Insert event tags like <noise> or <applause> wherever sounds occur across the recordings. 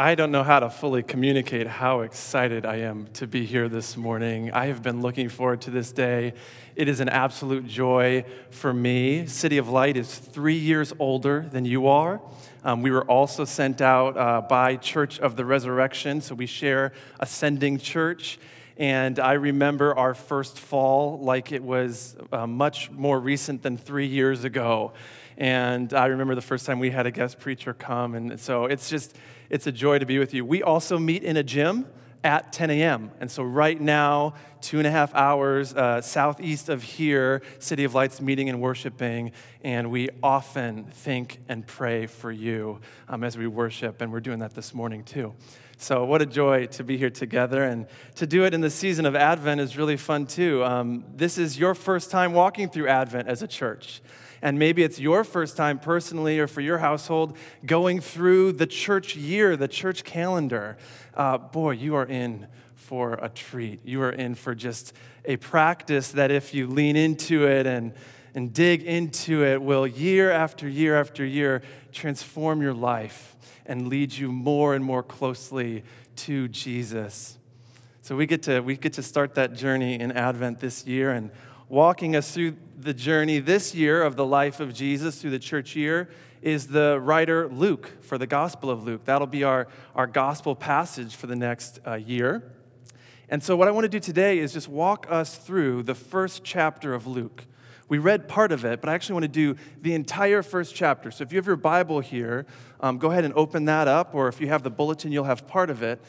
I don't know how to fully communicate how excited I am to be here this morning. I have been looking forward to this day. It is an absolute joy for me. City of Light is three years older than you are. Um, we were also sent out uh, by Church of the Resurrection, so we share Ascending Church. And I remember our first fall like it was uh, much more recent than three years ago. And I remember the first time we had a guest preacher come. And so it's just, it's a joy to be with you. We also meet in a gym at 10 a.m. And so, right now, two and a half hours uh, southeast of here, City of Light's meeting and worshiping. And we often think and pray for you um, as we worship. And we're doing that this morning, too. So, what a joy to be here together. And to do it in the season of Advent is really fun, too. Um, this is your first time walking through Advent as a church and maybe it's your first time personally or for your household going through the church year, the church calendar, uh, boy, you are in for a treat. You are in for just a practice that if you lean into it and, and dig into it, will year after year after year transform your life and lead you more and more closely to Jesus. So we get to, we get to start that journey in Advent this year and walking us through the journey this year of the life of Jesus through the church year is the writer Luke for the Gospel of Luke. That'll be our, our gospel passage for the next uh, year. And so, what I want to do today is just walk us through the first chapter of Luke. We read part of it, but I actually want to do the entire first chapter. So, if you have your Bible here, um, go ahead and open that up, or if you have the bulletin, you'll have part of it.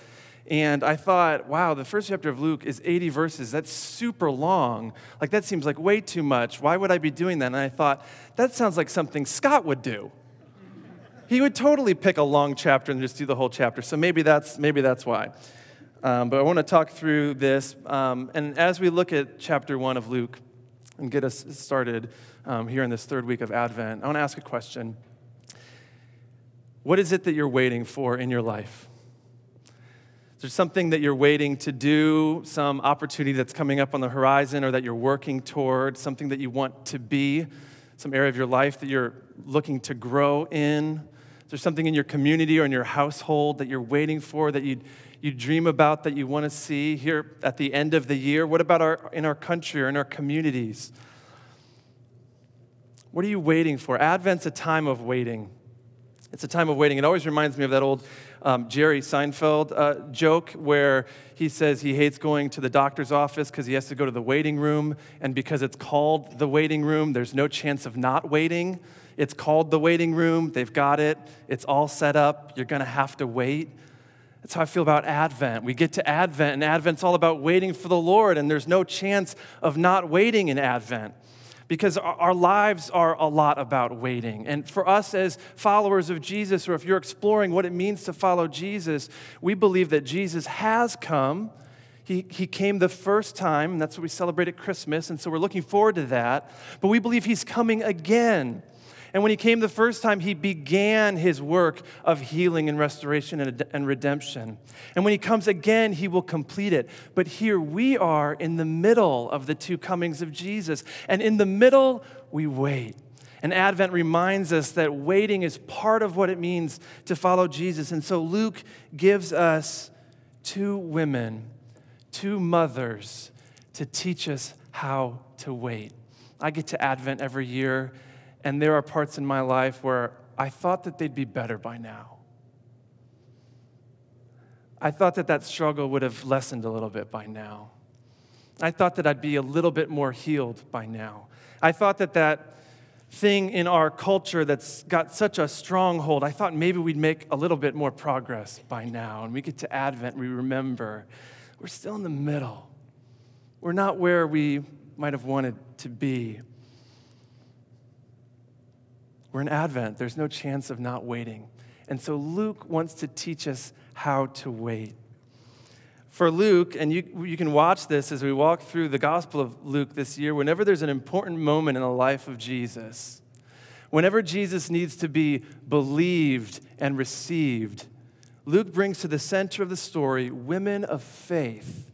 And I thought, wow, the first chapter of Luke is 80 verses. That's super long. Like, that seems like way too much. Why would I be doing that? And I thought, that sounds like something Scott would do. He would totally pick a long chapter and just do the whole chapter. So maybe that's, maybe that's why. Um, but I want to talk through this. Um, and as we look at chapter one of Luke and get us started um, here in this third week of Advent, I want to ask a question What is it that you're waiting for in your life? Is there something that you're waiting to do, some opportunity that's coming up on the horizon or that you're working toward, something that you want to be, some area of your life that you're looking to grow in? Is there something in your community or in your household that you're waiting for, that you you dream about, that you want to see here at the end of the year? What about our, in our country or in our communities? What are you waiting for? Advent's a time of waiting. It's a time of waiting. It always reminds me of that old um, Jerry Seinfeld uh, joke where he says he hates going to the doctor's office because he has to go to the waiting room. And because it's called the waiting room, there's no chance of not waiting. It's called the waiting room. They've got it. It's all set up. You're going to have to wait. That's how I feel about Advent. We get to Advent, and Advent's all about waiting for the Lord, and there's no chance of not waiting in Advent because our lives are a lot about waiting. And for us as followers of Jesus, or if you're exploring what it means to follow Jesus, we believe that Jesus has come. He, he came the first time, and that's what we celebrate at Christmas, and so we're looking forward to that. But we believe he's coming again. And when he came the first time, he began his work of healing and restoration and, redemption. And when he comes again, he will complete it. But here we are in the middle of the two comings of Jesus. And in the middle, we wait. And Advent reminds us that waiting is part of what it means to follow Jesus. And so Luke gives us two women, two mothers, to teach us how to wait. I get to Advent every year and there are parts in my life where I thought that they'd be better by now. I thought that that struggle would have lessened a little bit by now. I thought that I'd be a little bit more healed by now. I thought that that thing in our culture that's got such a stronghold, I thought maybe we'd make a little bit more progress by now. And we get to Advent, we remember we're still in the middle. We're not where we might have wanted to be. We're in Advent, there's no chance of not waiting. And so Luke wants to teach us how to wait. For Luke, and you, you can watch this as we walk through the Gospel of Luke this year, whenever there's an important moment in the life of Jesus, whenever Jesus needs to be believed and received, Luke brings to the center of the story women of faith.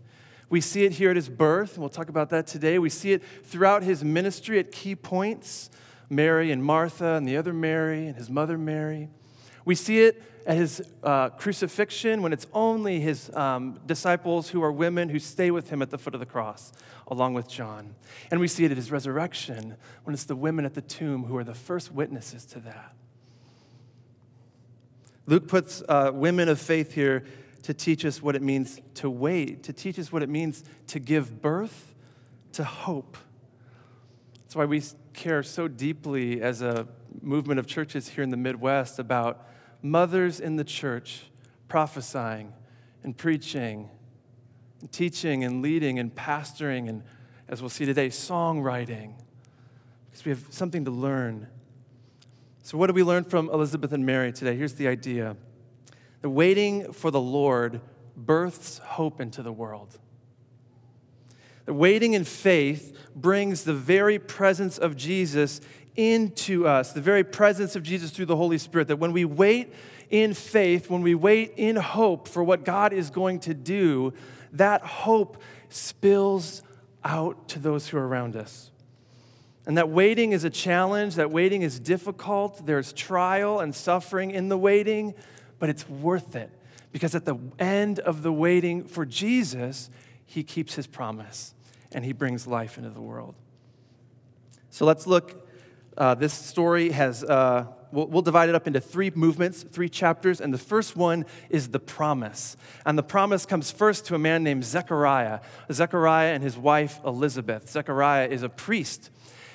We see it here at his birth, and we'll talk about that today. We see it throughout his ministry at key points. Mary and Martha and the other Mary and his mother Mary. We see it at his uh, crucifixion when it's only his um, disciples who are women who stay with him at the foot of the cross, along with John. And we see it at his resurrection when it's the women at the tomb who are the first witnesses to that. Luke puts uh, women of faith here to teach us what it means to wait, to teach us what it means to give birth to hope. That's why we care so deeply as a movement of churches here in the Midwest about mothers in the church prophesying and preaching, and teaching and leading and pastoring, and as we'll see today, songwriting, because we have something to learn. So, what do we learn from Elizabeth and Mary today? Here's the idea the waiting for the Lord births hope into the world. Waiting in faith brings the very presence of Jesus into us, the very presence of Jesus through the Holy Spirit. That when we wait in faith, when we wait in hope for what God is going to do, that hope spills out to those who are around us. And that waiting is a challenge, that waiting is difficult. There's trial and suffering in the waiting, but it's worth it because at the end of the waiting for Jesus, he keeps his promise and he brings life into the world. So let's look uh, this story has, uh, we'll, we'll, divide it up into three movements, three chapters, and the first one is the promise. And the promise comes first to a man named Zechariah. Zechariah and his wife Elizabeth. Zechariah is a priest,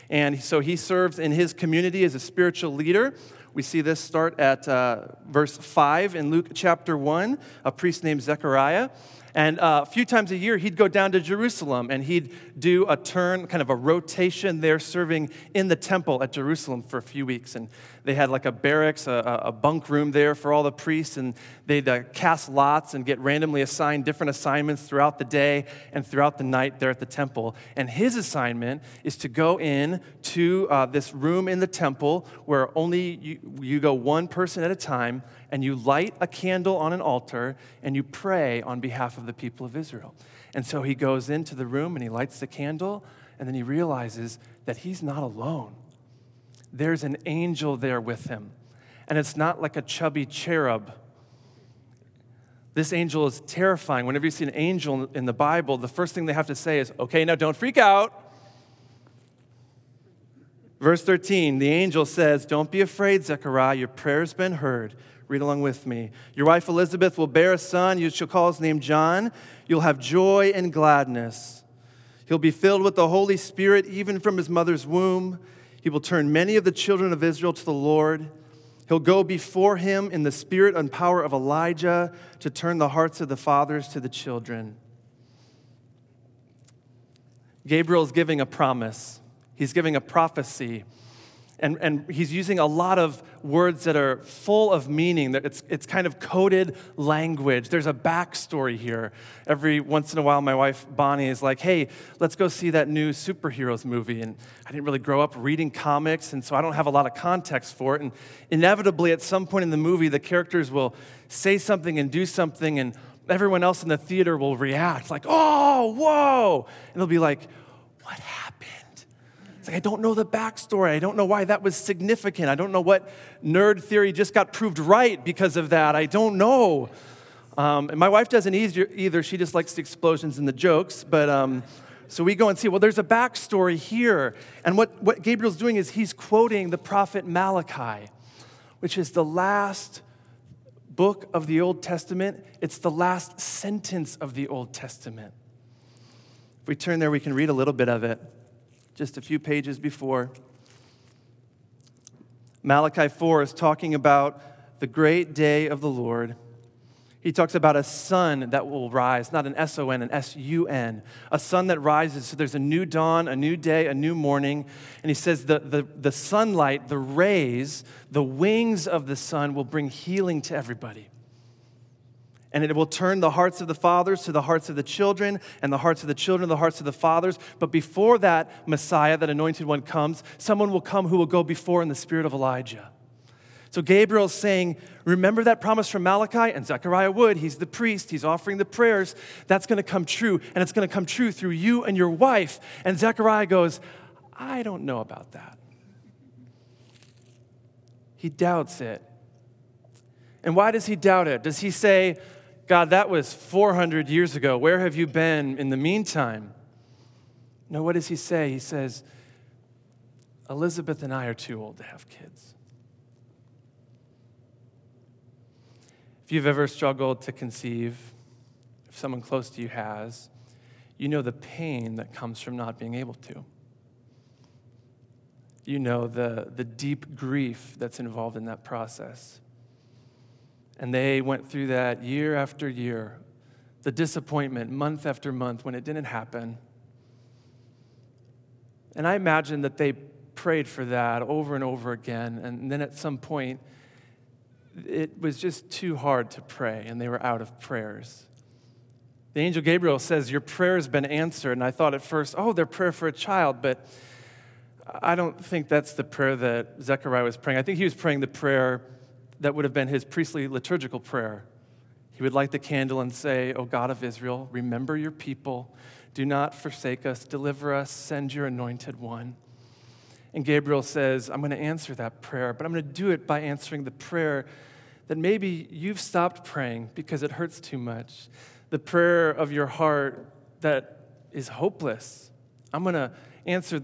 and so he serves in his community as a spiritual leader. We see this start at uh, verse 5 in Luke chapter 1, a priest named Zechariah. And uh, a few times a year, he'd go down to Jerusalem and he'd do a turn, kind of a rotation there, serving in the temple at Jerusalem for a few weeks. And they had like a barracks, a, a bunk room there for all the priests, and they'd uh, cast lots and get randomly assigned different assignments throughout the day and throughout the night there at the temple. And his assignment is to go in to uh, this room in the temple where only you, you go one person at a time and you light a candle on an altar and you pray on behalf of the people of Israel. And so he goes into the room and he lights the candle, and then he realizes that he's not alone. There's an angel there with him. And it's not like a chubby cherub. This angel is terrifying. Whenever you see an angel in the Bible, the first thing they have to say is, okay, now don't freak out. Verse 13, the angel says, Don't be afraid, Zechariah, your prayer's been heard. Read along with me. Your wife Elizabeth will bear a son. You shall call his name John. You'll have joy and gladness. He'll be filled with the Holy Spirit even from his mother's womb. He will turn many of the children of Israel to the Lord. He'll go before him in the spirit and power of Elijah to turn the hearts of the fathers to the children. Gabriel is giving a promise, he's giving a prophecy and, and he's using a lot of words that are full of meaning. That it's, it's kind of coded language. There's a backstory here. Every once in a while, my wife Bonnie is like, hey, let's go see that new superheroes movie. And I didn't really grow up reading comics, and so I don't have a lot of context for it. And inevitably, at some point in the movie, the characters will say something and do something, and everyone else in the theater will react like, oh, whoa. And they'll be like, what happened? It's like, I don't know the backstory. I don't know why that was significant. I don't know what nerd theory just got proved right because of that. I don't know. Um, and my wife doesn't either. She just likes the explosions and the jokes. But um, so we go and see, well, there's a backstory here. And what, what Gabriel's doing is he's quoting the prophet Malachi, which is the last book of the Old Testament. It's the last sentence of the Old Testament. If we turn there, we can read a little bit of it just a few pages before. Malachi 4 is talking about the great day of the Lord. He talks about a sun that will rise, not an S O N, an S U N, a sun that rises. So there's a new dawn, a new day, a new morning. And he says the, the, the sunlight, the rays, the wings of the sun will bring healing to everybody and it will turn the hearts of the fathers to the hearts of the children, and the hearts of the children to the hearts of the fathers. But before that Messiah, that anointed one comes, someone will come who will go before in the spirit of Elijah. So Gabriel's saying, Remember that promise from Malachi? And Zechariah would. He's the priest, he's offering the prayers. That's going to come true, and it's going to come true through you and your wife. And Zechariah goes, I don't know about that. He doubts it. And why does he doubt it? Does he say, God, that was 400 years ago. Where have you been in the meantime? No, what does he say? He says, Elizabeth and I are too old to have kids. If you've ever struggled to conceive, if someone close to you has, you know the pain that comes from not being able to. You know the, the deep grief that's involved in that process. And they went through that year after year, the disappointment month after month when it didn't happen. And I imagine that they prayed for that over and over again. And then at some point, it was just too hard to pray, and they were out of prayers. The angel Gabriel says, Your prayer has been answered. And I thought at first, oh, their prayer for a child, but I don't think that's the prayer that Zechariah was praying. I think he was praying the prayer that would have been his priestly liturgical prayer. He would light the candle and say, O God of Israel, remember your people. Do not forsake us. Deliver us. Send your anointed one. And Gabriel says, I'm going to answer that prayer, but I'm going to do it by answering the prayer that maybe you've stopped praying because it hurts too much. The prayer of your heart that is hopeless. I'm going to answer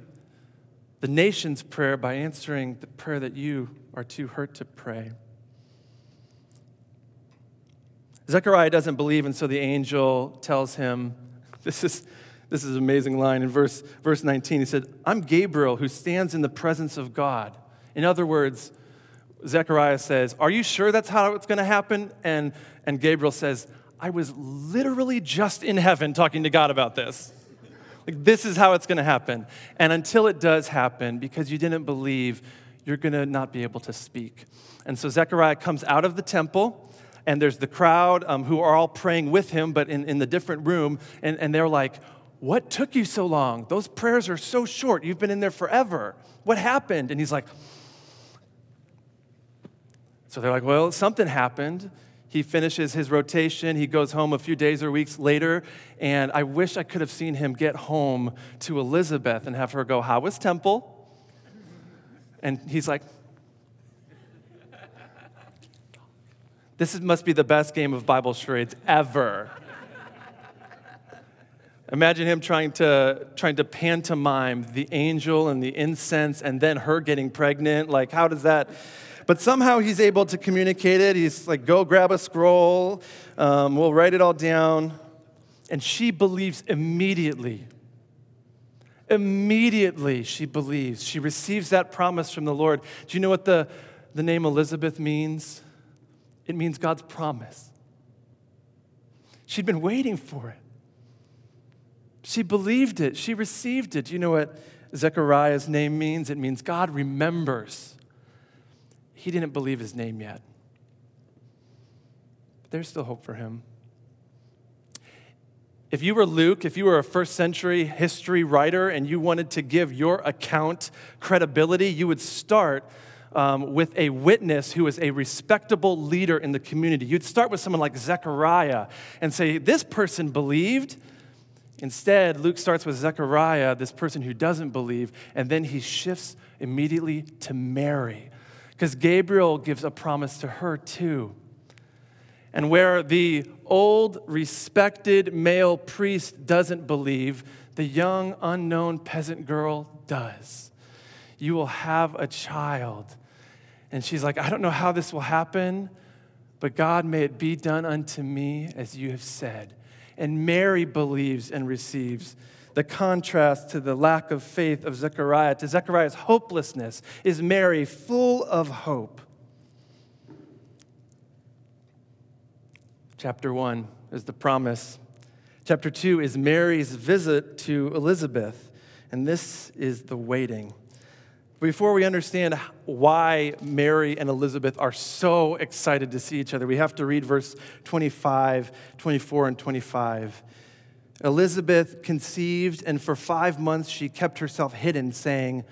the nation's prayer by answering the prayer that you are too hurt to pray. Zechariah doesn't believe, and so the angel tells him, <laughs> this is, this is an amazing line in verse, verse 19. He said, I'm Gabriel who stands in the presence of God. In other words, Zechariah says, Are you sure that's how it's going to happen? And, and Gabriel says, I was literally just in heaven talking to God about this. Like, this is how it's going to happen. And until it does happen, because you didn't believe, you're going to not be able to speak. And so Zechariah comes out of the temple and there's the crowd um, who are all praying with him, but in, in the different room, and, and they're like, What took you so long? Those prayers are so short. You've been in there forever. What happened? And he's like, So they're like, Well, something happened. He finishes his rotation. He goes home a few days or weeks later. And I wish I could have seen him get home to Elizabeth and have her go, How was temple? And he's like, This is, must be the best game of Bible charades ever. Imagine him trying to, trying to pantomime the angel and the incense and then her getting pregnant. Like, how does that? But somehow he's able to communicate it. He's like, go grab a scroll, um, we'll write it all down. And she believes immediately. Immediately, she believes. She receives that promise from the Lord. Do you know what the, the name Elizabeth means? It means God's promise. She'd been waiting for it. She believed it. She received it. You know what Zechariah's name means? It means God remembers. He didn't believe his name yet. But there's still hope for him. If you were Luke, if you were a first century history writer and you wanted to give your account credibility, you would start um, with a witness who is a respectable leader in the community. You'd start with someone like Zechariah and say, This person believed. Instead, Luke starts with Zechariah, this person who doesn't believe, and then he shifts immediately to Mary. Because Gabriel gives a promise to her too. And where the old, respected male priest doesn't believe, the young, unknown peasant girl does. You will have a child and she's like, I don't know how this will happen, but God, may it be done unto me as you have said. And Mary believes and receives. The contrast to the lack of faith of Zechariah, to Zechariah's hopelessness, is Mary full of hope. Chapter 1 is the promise. Chapter 2 is Mary's visit to Elizabeth. And this is the waiting. Before we understand why Mary and Elizabeth are so excited to see each other, we have to read verse 25, 24, and 25. Elizabeth conceived, and for five months she kept herself hidden, saying,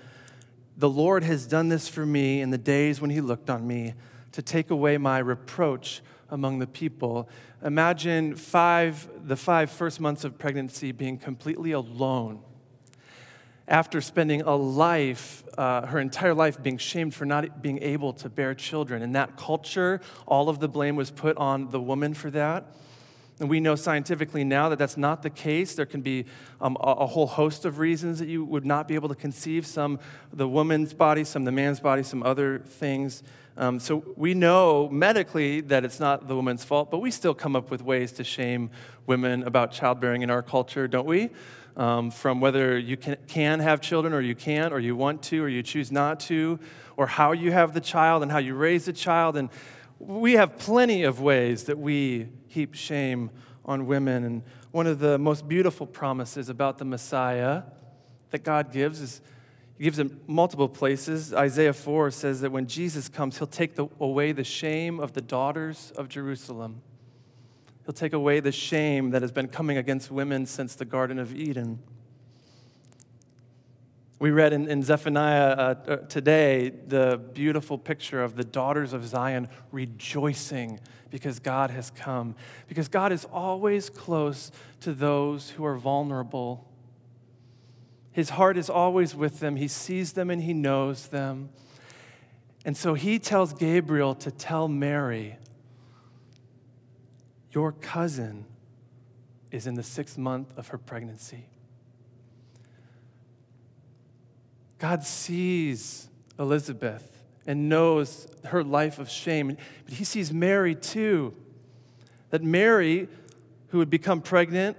The Lord has done this for me in the days when he looked on me to take away my reproach among the people. Imagine five, the five first months of pregnancy being completely alone after spending a life, uh, her entire life, being shamed for not being able to bear children. In that culture, all of the blame was put on the woman for that. And we know scientifically now that that's not the case. There can be um, a, a, whole host of reasons that you would not be able to conceive some the woman's body, some the man's body, some other things. Um, so we know medically that it's not the woman's fault, but we still come up with ways to shame women about childbearing in our culture, don't we? Um, from whether you can, can have children or you can't, or you want to, or you choose not to, or how you have the child and how you raise the child. And we have plenty of ways that we heap shame on women. And one of the most beautiful promises about the Messiah that God gives is He gives in multiple places. Isaiah 4 says that when Jesus comes, He'll take the, away the shame of the daughters of Jerusalem. He'll take away the shame that has been coming against women since the Garden of Eden. We read in, in Zephaniah uh, uh, today the beautiful picture of the daughters of Zion rejoicing because God has come. Because God is always close to those who are vulnerable. His heart is always with them, He sees them and He knows them. And so He tells Gabriel to tell Mary your cousin is in the sixth month of her pregnancy. God sees Elizabeth and knows her life of shame, but he sees Mary too. That Mary, who would become pregnant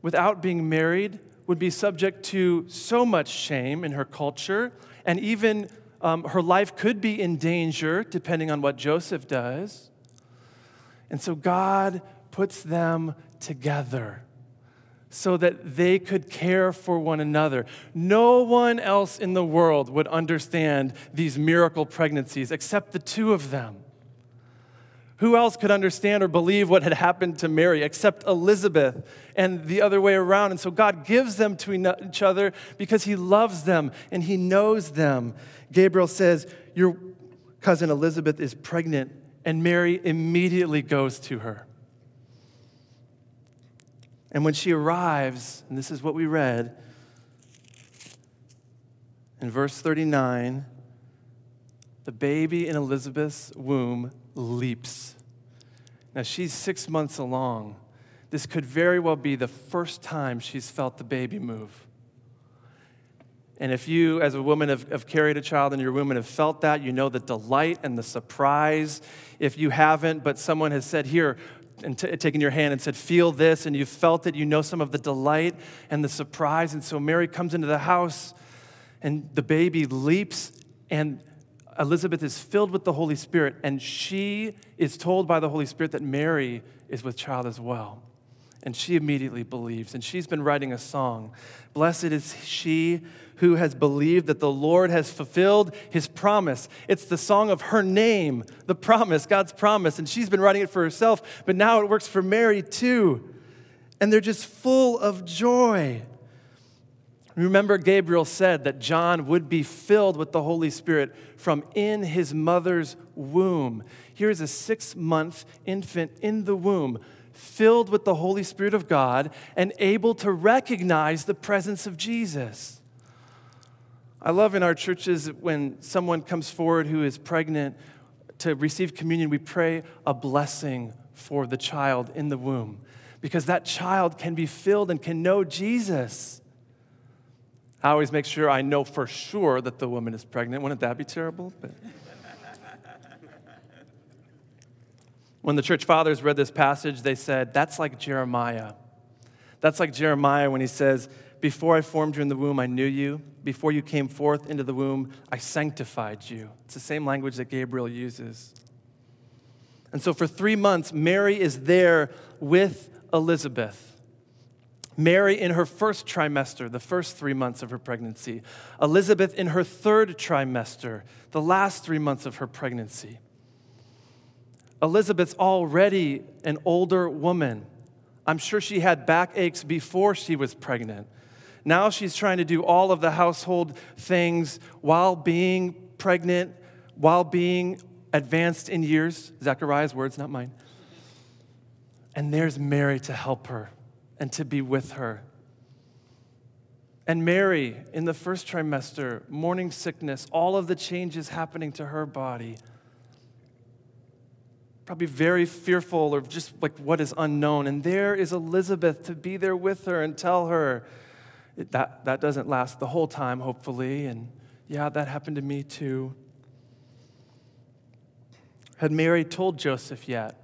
without being married, would be subject to so much shame in her culture, and even um, her life could be in danger depending on what Joseph does. And so God puts them together so that they could care for one another. No one else in the world would understand these miracle pregnancies except the two of them. Who else could understand or believe what had happened to Mary except Elizabeth and the other way around? And so God gives them to each other because He loves them and He knows them. Gabriel says, Your cousin Elizabeth is pregnant and Mary immediately goes to her. And when she arrives, and this is what we read in verse 39 the baby in Elizabeth's womb leaps. Now she's six months along. This could very well be the first time she's felt the baby move. And if you, as a woman, have, have, carried a child in your womb and have felt that, you know the delight and the surprise. If you haven't, but someone has said, Here, and t- taken your hand and said, Feel this, and you felt it, you know some of the delight and the surprise. And so Mary comes into the house, and the baby leaps, and Elizabeth is filled with the Holy Spirit, and she is told by the Holy Spirit that Mary is with child as well. And she immediately believes. And she's been writing a song Blessed is she who has believed that the Lord has fulfilled his promise. It's the song of her name, the promise, God's promise. And she's been writing it for herself, but now it works for Mary too. And they're just full of joy. Remember, Gabriel said that John would be filled with the Holy Spirit from in his mother's womb. Here's a six month infant in the womb filled with the Holy Spirit of God and able to recognize the presence of Jesus. I love in our churches when someone comes forward who is pregnant to receive communion, we pray a blessing for the child in the womb because that child can be filled and can know Jesus. I always make sure I know for sure that the woman is pregnant. Wouldn't that be terrible? But when the church fathers read this passage, they said, That's like Jeremiah. That's like Jeremiah when he says, Before I formed you in the womb, I knew you. Before you came forth into the womb, I sanctified you. It's the same language that Gabriel uses. And so for three months, Mary is there with Elizabeth. Mary in her first trimester, the first three months of her pregnancy. Elizabeth in her third trimester, the last three months of her pregnancy. Elizabeth's already an older woman. I'm sure she had backaches before she was pregnant. Now she's trying to do all of the household things while being pregnant, while being advanced in years. Zechariah's words, not mine. And there's Mary to help her and to be with her. And Mary, in the first trimester, morning sickness, all of the changes happening to her body. Probably very fearful of just like what is unknown. And there is Elizabeth to be there with her and tell her that, that doesn't last the whole time, hopefully. And yeah, that happened to me too. Had Mary told Joseph yet?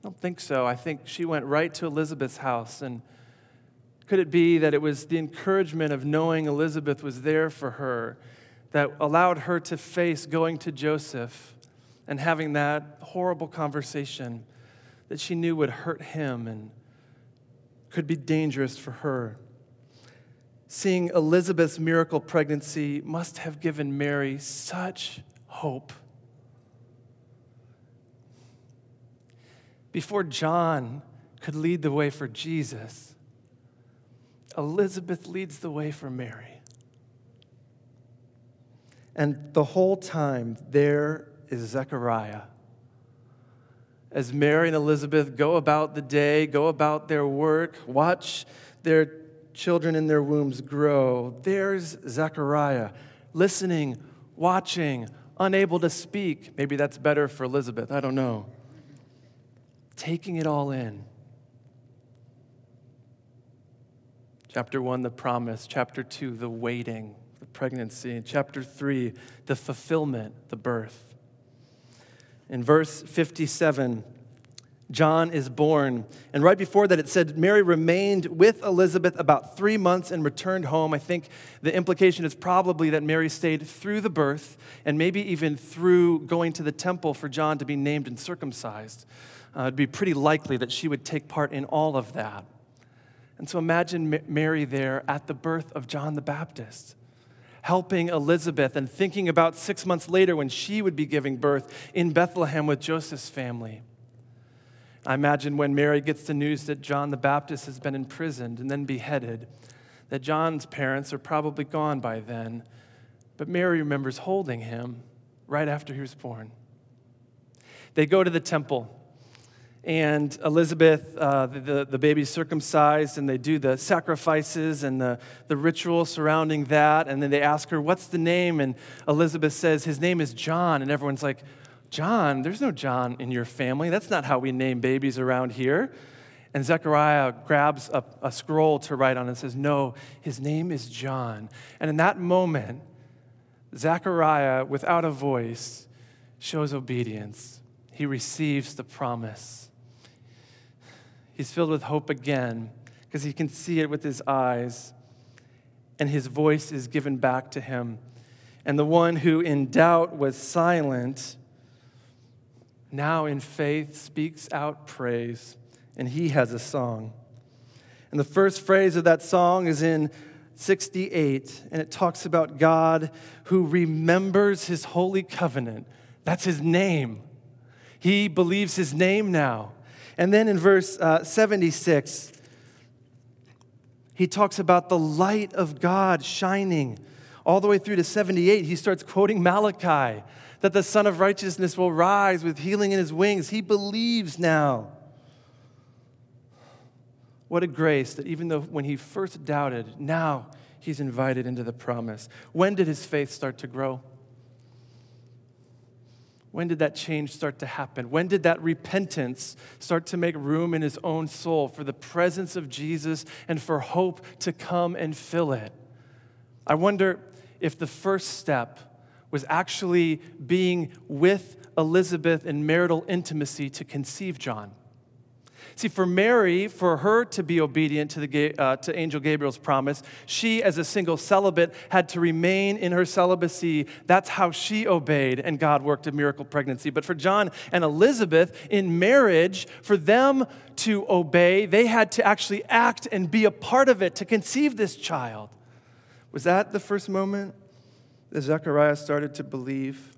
I don't think so. I think she went right to Elizabeth's house and could it be that it was the encouragement of knowing Elizabeth was there for her that allowed her to face going to Joseph and having that horrible conversation that she knew would hurt him and could be dangerous for her? Seeing Elizabeth's miracle pregnancy must have given Mary such hope. Before John could lead the way for Jesus, Elizabeth leads the way for Mary. And the whole time, there is Zechariah. As Mary and Elizabeth go about the day, go about their work, watch their children in their wombs grow, there's Zechariah listening, watching, unable to speak. Maybe that's better for Elizabeth, I don't know. Taking it all in. Chapter one, the promise. Chapter two, the waiting, the pregnancy. Chapter three, the fulfillment, the birth. In verse 57, John is born. And right before that, it said Mary remained with Elizabeth about three months and returned home. I think the implication is probably that Mary stayed through the birth and maybe even through going to the temple for John to be named and circumcised. Uh, it'd be pretty likely that she would take part in all of that. And so imagine Mary there at the birth of John the Baptist, helping Elizabeth and thinking about six months later when she would be giving birth in Bethlehem with Joseph's family. I imagine when Mary gets the news that John the Baptist has been imprisoned and then beheaded, that John's parents are probably gone by then, but Mary remembers holding him right after he was born. They go to the temple and Elizabeth, uh, the, the baby's circumcised, and they do the sacrifices and the, the ritual surrounding that. And then they ask her, What's the name? And Elizabeth says, His name is John. And everyone's like, John? There's no John in your family. That's not how we name babies around here. And Zechariah grabs a, a scroll to write on and says, No, his name is John. And in that moment, Zechariah, without a voice, shows obedience. He receives the promise. He's filled with hope again because he can see it with his eyes, and his voice is given back to him. And the one who in doubt was silent now in faith speaks out praise, and he has a song. And the first phrase of that song is in 68, and it talks about God who remembers his holy covenant. That's his name. He believes his name now. And then in verse uh, 76, he talks about the light of God shining. All the way through to 78, he starts quoting Malachi that the Sun of Righteousness will rise with healing in his wings. He believes now. What a grace that even though when he first doubted, now he's invited into the promise. When did his faith start to grow? When did that change start to happen? When did that repentance start to make room in his own soul for the presence of Jesus and for hope to come and fill it? I wonder if the first step was actually being with Elizabeth in marital intimacy to conceive John. See, for Mary, for her to be obedient to, the, uh, to Angel Gabriel's promise, she, as a single celibate, had to remain in her celibacy. That's how she obeyed, and God worked a miracle pregnancy. But for John and Elizabeth, in marriage, for them to obey, they had to actually act and be a part of it to conceive this child. Was that the first moment that Zechariah started to believe?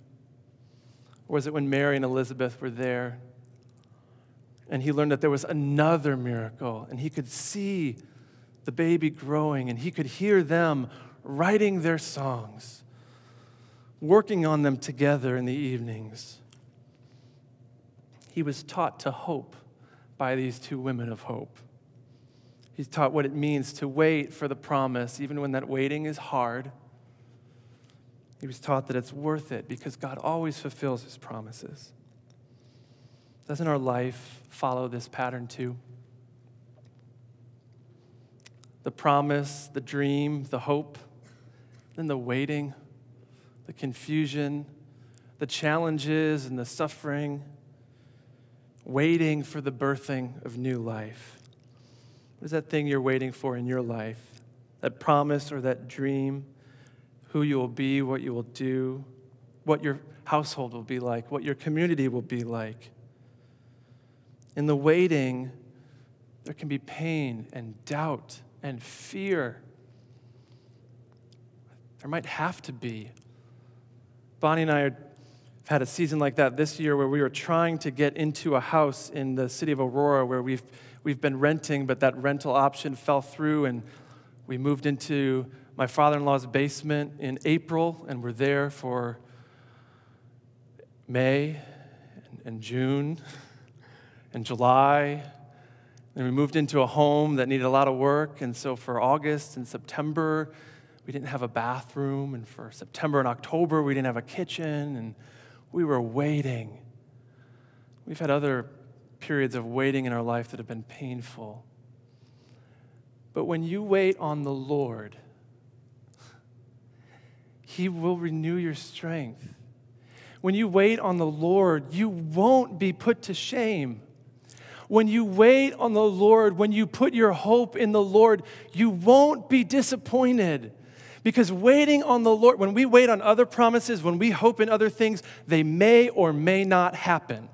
Or was it when Mary and Elizabeth were there and he learned that there was another miracle, and he could see the baby growing, and he could hear them writing their songs, working on them together in the evenings. He was taught to hope by these two women of hope. He's taught what it means to wait for the promise, even when that waiting is hard. He was taught that it's worth it because God always fulfills his promises. Doesn't our life follow this pattern too? The promise, the dream, the hope, then the waiting, the confusion, the challenges and the suffering, waiting for the birthing of new life. What is that thing you're waiting for in your life? That promise or that dream? Who you will be, what you will do, what your household will be like, what your community will be like. In the waiting, there can be pain and doubt and fear. There might have to be. Bonnie and I have had a season like that this year where we were trying to get into a house in the city of Aurora where we've we've been renting, but that rental option fell through, and we moved into my father in law's basement in April, and we're there for May and June <laughs> and July. And we moved into a home that needed a lot of work, and so for August and September, we didn't have a bathroom, and for September and October, we didn't have a kitchen, and we were waiting. We've had other periods of waiting in our life that have been painful. But when you wait on the Lord, He will renew your strength. When you wait on the Lord, you won't be put to shame. When you wait on the Lord, when you put your hope in the Lord, you won't be disappointed. Because waiting on the Lord, when we wait on other promises, when we hope in other things, they may or may not happen.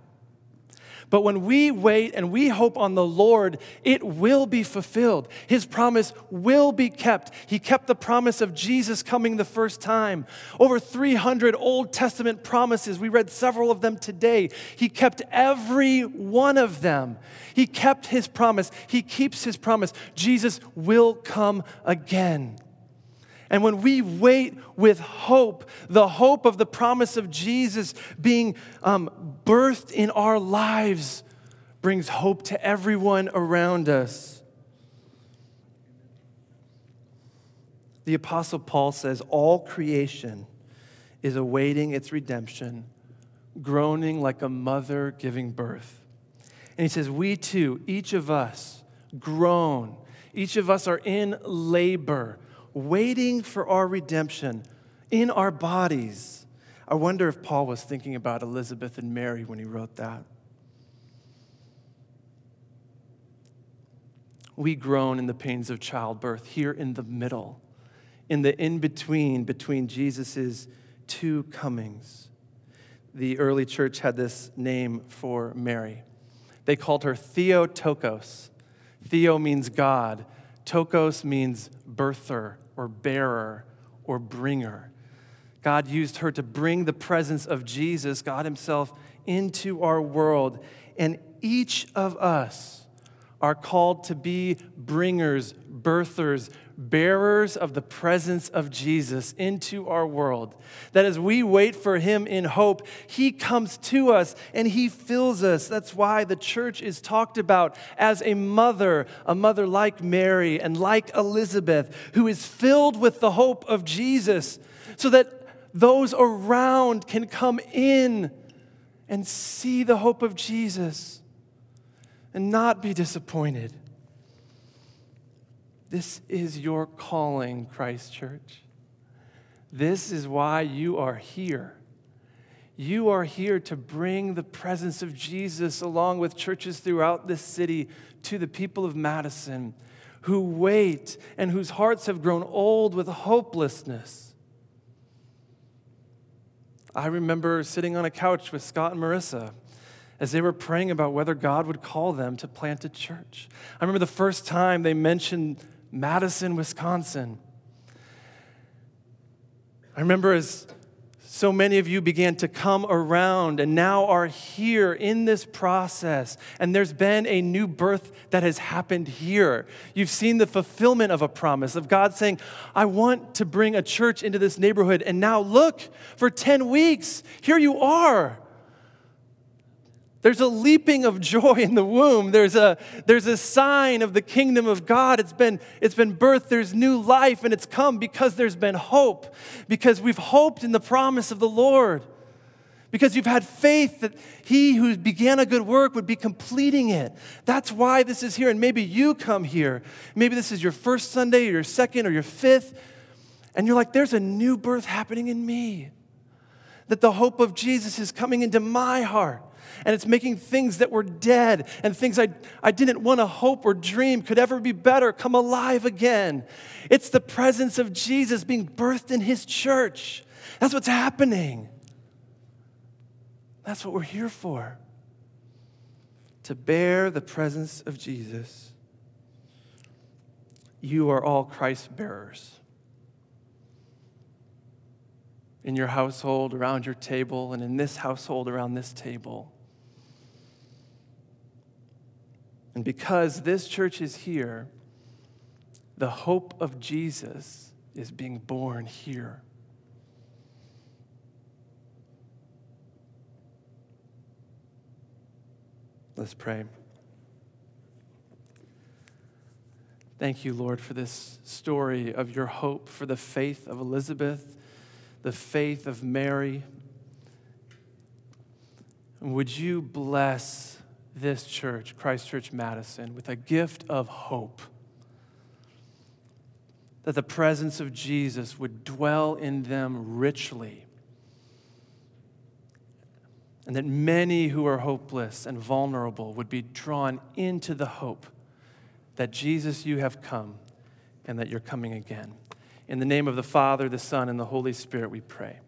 But when we wait and we hope on the Lord, it will be fulfilled. His promise will be kept. He kept the promise of Jesus coming the first time. Over 300 Old Testament promises. We read several of them today. He kept every one of them. He kept his promise. He keeps his promise. Jesus will come again. And when we wait with hope, the hope of the promise of Jesus being um, birthed in our lives brings hope to everyone around us. The Apostle Paul says, All creation is awaiting its redemption, groaning like a mother giving birth. And he says, We too, each of us, groan. Each of us are in labor waiting for our redemption in our bodies. I wonder if Paul was thinking about Elizabeth and Mary when he wrote that. We groan in the pains of childbirth here in the middle, in the in between, between Jesus' two comings. The early church had this name for Mary. They called her Theotokos. Theo means God, Tokos means birther or bearer or bringer. God used her to bring the presence of Jesus, God Himself, into our world. And each of us are called to be bringers, birthers, bearers of the presence of Jesus into our world. That as we wait for him in hope, he comes to us and he fills us. That's why the church is talked about as a mother, a mother like Mary and like Elizabeth, who is filled with the hope of Jesus, so that those around can come in and see the hope of Jesus and not be disappointed. This is your calling, Christ Church. This is why you are here. You are here to bring the presence of Jesus along with churches throughout this city to the people of Madison who wait and whose hearts have grown old with hopelessness. I remember sitting on a couch with Scott and Marissa as they were praying about whether God would call them to plant a church. I remember the first time they mentioned Madison, Wisconsin. I remember as so many of you began to come around and now are here in this process, and there's been a new birth that has happened here. You've seen the fulfillment of a promise of God saying, I want to bring a church into this neighborhood, and now look, for 10 weeks, here you are. There's a leaping of joy in the womb. There's a, there's a sign of the kingdom of God. It's been, it's been birthed. There's new life, and it's come because there's been hope, because we've hoped in the promise of the Lord, because you've had faith that He who began a good work would be completing it. That's why this is here. And maybe you come here. Maybe this is your first Sunday, or your second, or your fifth, and you're like, there's a new birth happening in me. That the hope of Jesus is coming into my heart and it's making things that were dead and things I, I didn't want to hope or dream could ever be better come alive again. It's the presence of Jesus being birthed in his church. That's what's happening. That's what we're here for to bear the presence of Jesus. You are all Christ bearers. In your household, around your table, and in this household, around this table. And because this church is here, the hope of Jesus is being born here. Let's pray. Thank you, Lord, for this story of your hope, for the faith of Elizabeth, the faith of Mary. And would you bless this church, Christ Church Madison, with a gift of hope. That the presence of Jesus would dwell in them richly. And that many who are hopeless and vulnerable would be drawn into the hope that Jesus, you have come and that you're coming again. In the name of the Father, the Son, and the Holy Spirit, we pray.